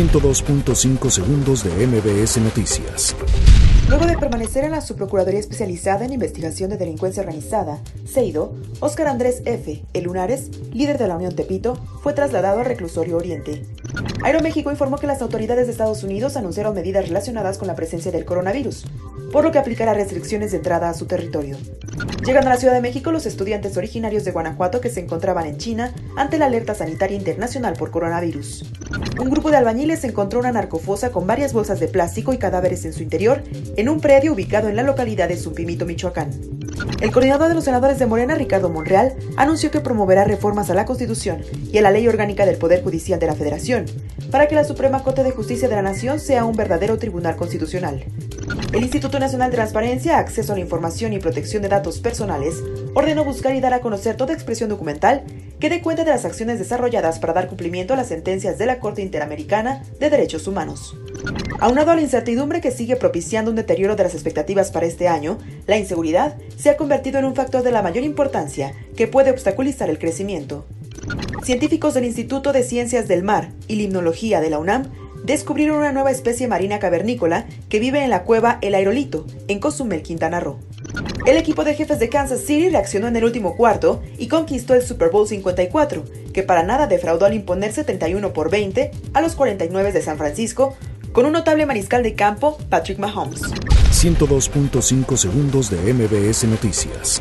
102.5 segundos de MBS Noticias. Luego de permanecer en la Subprocuraduría Especializada en Investigación de Delincuencia Organizada, CEIDO, Óscar Andrés F. El Lunares, líder de la Unión Tepito, fue trasladado al reclusorio Oriente. Aeroméxico informó que las autoridades de Estados Unidos anunciaron medidas relacionadas con la presencia del coronavirus, por lo que aplicará restricciones de entrada a su territorio. Llegan a la Ciudad de México los estudiantes originarios de Guanajuato que se encontraban en China ante la alerta sanitaria internacional por coronavirus. Un grupo de albañiles encontró una narcofosa con varias bolsas de plástico y cadáveres en su interior en un predio ubicado en la localidad de Zumpimito, Michoacán. El coordinador de los senadores de Morena, Ricardo Monreal, anunció que promoverá reformas a la Constitución y a la Ley Orgánica del Poder Judicial de la Federación, para que la Suprema Corte de Justicia de la Nación sea un verdadero tribunal constitucional. El Instituto Nacional de Transparencia, Acceso a la Información y Protección de Datos Personales ordenó buscar y dar a conocer toda expresión documental que dé cuenta de las acciones desarrolladas para dar cumplimiento a las sentencias de la Corte Interamericana de Derechos Humanos. Aunado a la incertidumbre que sigue propiciando un deterioro de las expectativas para este año, la inseguridad se ha convertido en un factor de la mayor importancia que puede obstaculizar el crecimiento. Científicos del Instituto de Ciencias del Mar y Limnología de la UNAM descubrieron una nueva especie marina cavernícola que vive en la cueva El Aerolito, en Cozumel, Quintana Roo. El equipo de jefes de Kansas City reaccionó en el último cuarto y conquistó el Super Bowl 54, que para nada defraudó al imponerse 31 por 20 a los 49 de San Francisco, con un notable mariscal de campo, Patrick Mahomes. 102.5 segundos de MBS Noticias.